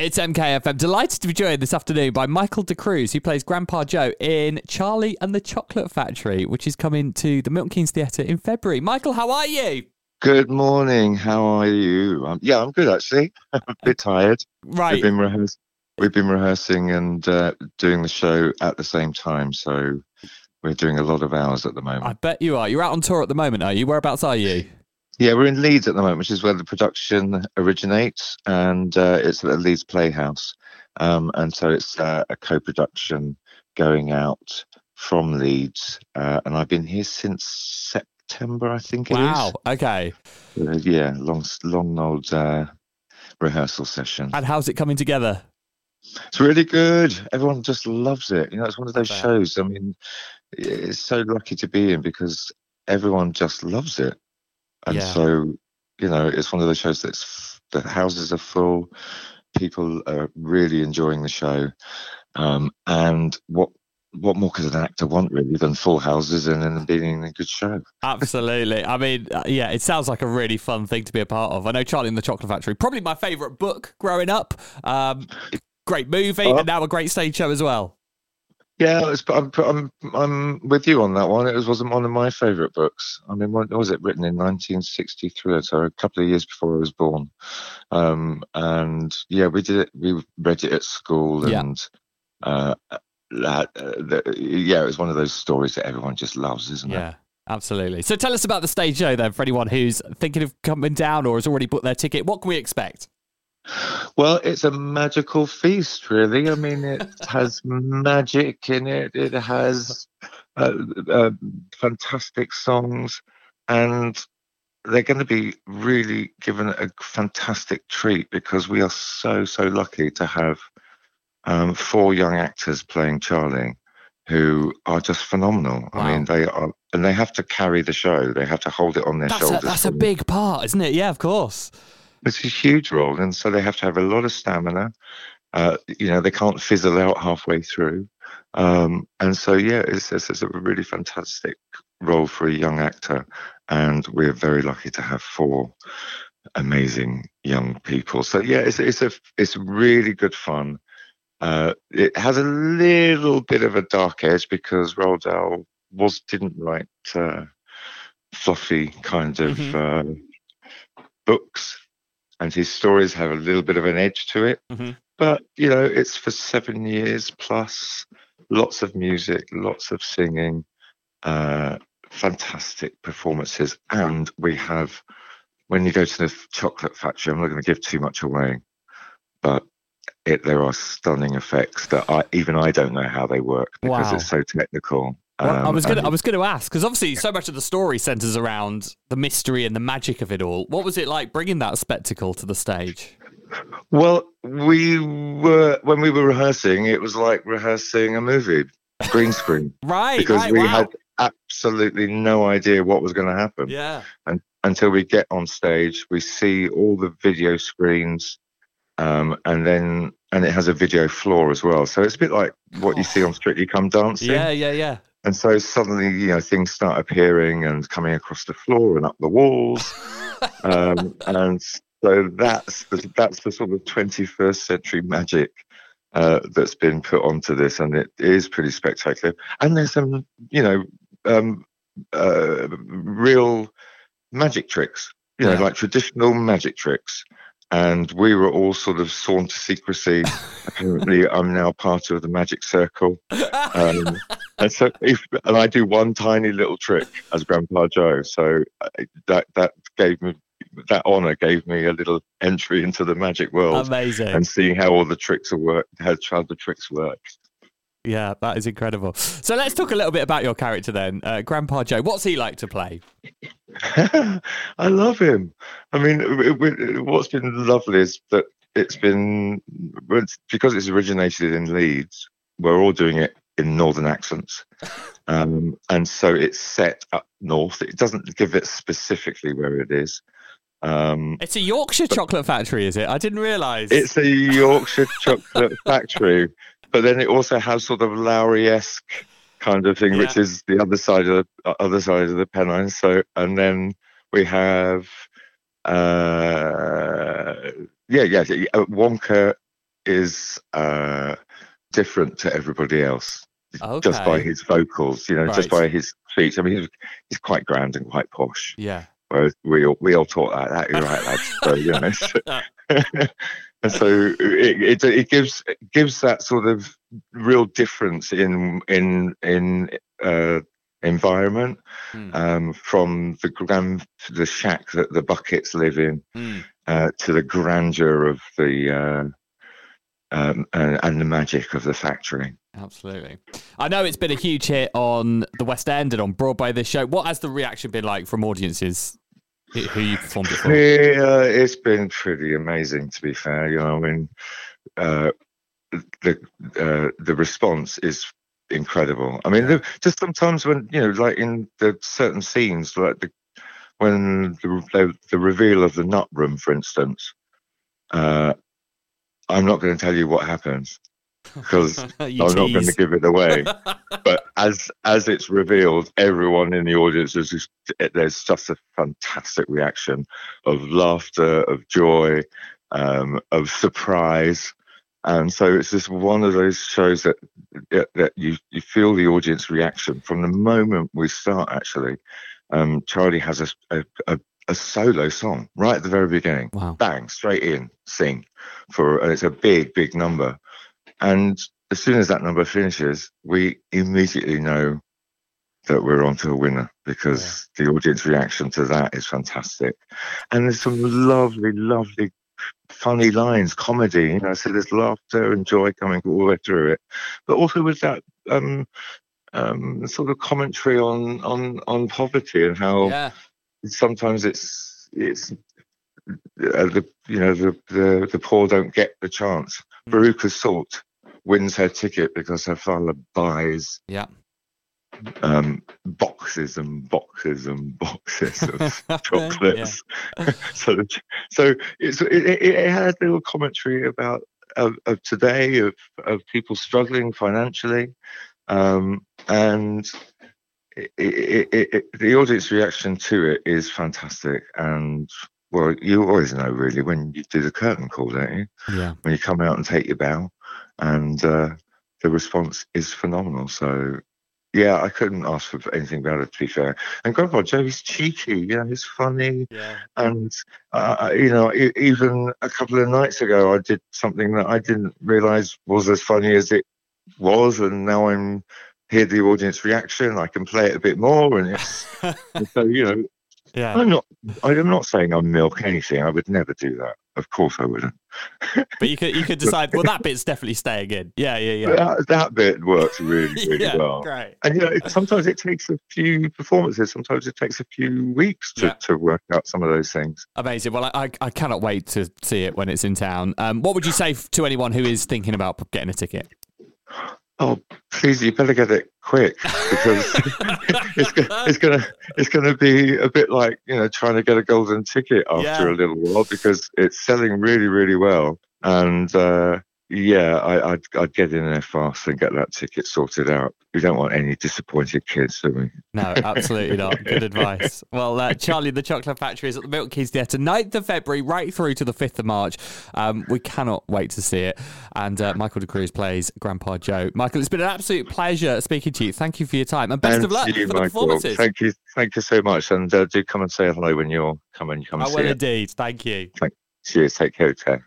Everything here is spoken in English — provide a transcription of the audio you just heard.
It's MKFM. Delighted to be joined this afternoon by Michael D'Cruze, who plays Grandpa Joe in Charlie and the Chocolate Factory, which is coming to the Milton Keynes Theatre in February. Michael, how are you? Good morning. How are you? Um, yeah, I'm good actually. I'm a bit tired. Right. We've been rehearsing. We've been rehearsing and uh, doing the show at the same time, so we're doing a lot of hours at the moment. I bet you are. You're out on tour at the moment, are you? Whereabouts are you? Yeah, we're in Leeds at the moment, which is where the production originates, and uh, it's at the Leeds Playhouse. Um, and so it's uh, a co-production going out from Leeds, uh, and I've been here since September, I think it is. Wow. Okay. Uh, yeah, long, long old uh, rehearsal session. And how's it coming together? It's really good. Everyone just loves it. You know, it's one of those shows. I mean, it's so lucky to be in because everyone just loves it. And Yeah. so, you know, it's one of those shows that's the houses are full. People are really enjoying the show. Um, and what what more could an actor want really than full houses and then being in a good show? Absolutely. I mean, uh, yeah, it sounds like a really fun thing to be a part of. I know Charlie and the Chocolate Factory, probably my favourite book growing up. Um, great movie, Oh. and now a great stage show as well. Yeah, it's, I'm, I'm I'm with you on that one. It was, wasn't one of my favourite books. I mean, was it written in 1963? So a couple of years before I was born. Um, and yeah, we did it. We read it at school, Yeah. and uh, that, uh, the, yeah, it was one of those stories that everyone just loves, isn't it? Yeah. Absolutely. So tell us about the stage show then for anyone who's thinking of coming down or has already booked their ticket. What can we expect? Well, it's a magical feast, really. I mean, it has magic in it. It has uh, uh, fantastic songs, and they're going to be really given a fantastic treat because we are so so lucky to have um, four young actors playing Charlie, who are just phenomenal. Wow. I mean, they are, and they have to carry the show. They have to hold it on their That's a, shoulders. that's a big part, isn't it? Yeah, of course. It's a huge role, and so they have to have a lot of stamina. Uh, you know, they can't fizzle out halfway through, um, and so yeah, it's, it's, it's a really fantastic role for a young actor, and we're very lucky to have four amazing young people. So yeah, it's it's a it's really good fun. Uh, it has a little bit of a dark edge because Roald Dahl was didn't write uh, fluffy kind of uh, books, and his stories have a little bit of an edge to it. Mhm. But you know, it's for seven years plus, lots of music, lots of singing, uh, fantastic performances, and we have. When you go to the chocolate factory, I'm not going to give too much away, but it, there are stunning effects that I, even I don't know how they work because Wow. it's so technical. Well, I Um, was gonna, I was gonna ask because obviously so much of the story centers around the mystery and the magic of it all. What was it like bringing that spectacle to the stage? Well, we were when we were rehearsing. It was like rehearsing a movie, green screen, Right, because right, we wow. had absolutely no idea what was going to happen yeah, until we get on stage. We see all the video screens, um, and then and it has a video floor as well. So it's a bit like what you see on Strictly Come Dancing. yeah, yeah, yeah. And so suddenly, you know, things start appearing and coming across the floor and up the walls. um, and so that's the, that's the sort of 21st century magic uh, that's been put onto this, and it is pretty spectacular. And there's some, you know, um, uh, real magic tricks, you know, Yeah. like traditional magic tricks. And we were all sort of sworn to secrecy. Apparently, I'm now part of the magic circle. Um, and so, if and I do one tiny little trick as Grandpa Joe, so uh, that that gave me that honor gave me a little entry into the magic world Amazing. and seeing how all the tricks are work, how, how the tricks work. Yeah, that is incredible. So let's talk a little bit about your character then, uh, Grandpa Joe. What's he like to play? I love him. I mean, it- it- what's been lovely is that it's been because it's originated in Leeds. We're all doing it in northern accents, um, and so it's set up north. It doesn't give it specifically where it is. Um, It's a Yorkshire chocolate factory, is it? I didn't realise. it's a Yorkshire chocolate factory, but then it also has sort of Lowry-esque kind of thing, which is the other side of the uh, other side of the Pennines. So, and then we have, uh, yeah, yeah, yeah, uh, Wonka is uh, different to everybody else. Okay. Just by his vocals, you know, just by his speech. I mean, he's, he's quite grand and quite posh. Yeah. Whereas we all, we all talk like that, you're right, lads. So, you know, and so it, it, it gives it gives that sort of real difference in in in uh, environment Mm. um, from the grand the shack that the buckets live in Mm. uh, to the grandeur of the uh, um, and, and the magic of the factory. Absolutely. I know it's been a huge hit on the West End and on Broadway this show. What has the reaction been like from audiences who you performed it for? Yeah, it's been pretty amazing to be fair. You know, I mean, uh, the uh, the response is incredible. I mean, the, just sometimes when you know, like in the certain scenes, like the when the the, the reveal of the nut room, for instance. Uh, I'm not going to tell you what happens because I'm not going to give it away. but as as it's revealed, everyone in the audience is just there's just a fantastic reaction of laughter, of joy, um, of surprise, and so it's just one of those shows that that that you you feel the audience reaction from the moment we start. Actually, um, Charlie has a, a a a solo song right at the very beginning Wow. bang straight in sing for and it's a big big number and as soon as that number finishes we immediately know that we're on to a winner because the audience reaction to that is fantastic and there's some lovely lovely funny lines comedy you know so there's laughter and joy coming all the way through it but also with that um um sort of commentary on on on poverty and how Yeah. sometimes it's it's uh, the you know the, the the poor don't get the chance. Mm. Veruca Salt wins her ticket because her father buys Yeah. um, boxes and boxes and boxes of chocolates. so so it's it, it, had a little commentary about of, of today of of people struggling financially, um, and. It, it, it, the audience reaction to it is fantastic, and well, you always know really when you do the curtain call, don't you? Yeah. When you come out and take your bow, and uh, the response is phenomenal. So, yeah, I couldn't ask for anything better. To be fair, and Grandpa Joe, is cheeky, you know, he's funny, Yeah. and uh, you know, even a couple of nights ago, I did something that I didn't realise was as funny as it was, and now I'm hear the audience reaction. I can play it a bit more, and it's and so you know, yeah. I'm not. I'm not saying I'm milk anything. I would never do that. Of course, I wouldn't. But you could you could decide. Well, that bit's definitely staying in. Yeah. Yeah. Yeah. That, that bit works really, really yeah. well. Great. And you know, it, sometimes it takes a few performances. Sometimes it takes a few weeks to, Yeah. to work out some of those things. Amazing. Well, I, I I cannot wait to see it when it's in town. Um, what would you say to anyone who is thinking about getting a ticket? Oh, please, you better get it quick because it's it's gonna it's gonna be a bit like you know trying to get a golden ticket after Yeah. a little while because it's selling really really well and uh, yeah I, I'd I'd get in there fast and get that ticket sorted out. We don't want any disappointed kids, do we? No, absolutely not. Good advice. Well, uh, Charlie the Chocolate Factory is at the Milton Keynes Theatre 9th of February, right through to the 5th of March. Um, we cannot wait to see it. And uh, Michael D'Cruze plays Grandpa Joe. Michael, it's been an absolute pleasure speaking to you. Thank you for your time. And best and of luck you, for the performances. Thank you, thank you so much, and uh, do come and say hello when you're coming. Come I and see I will it. indeed. Thank you. Cheers. Take care. Ted.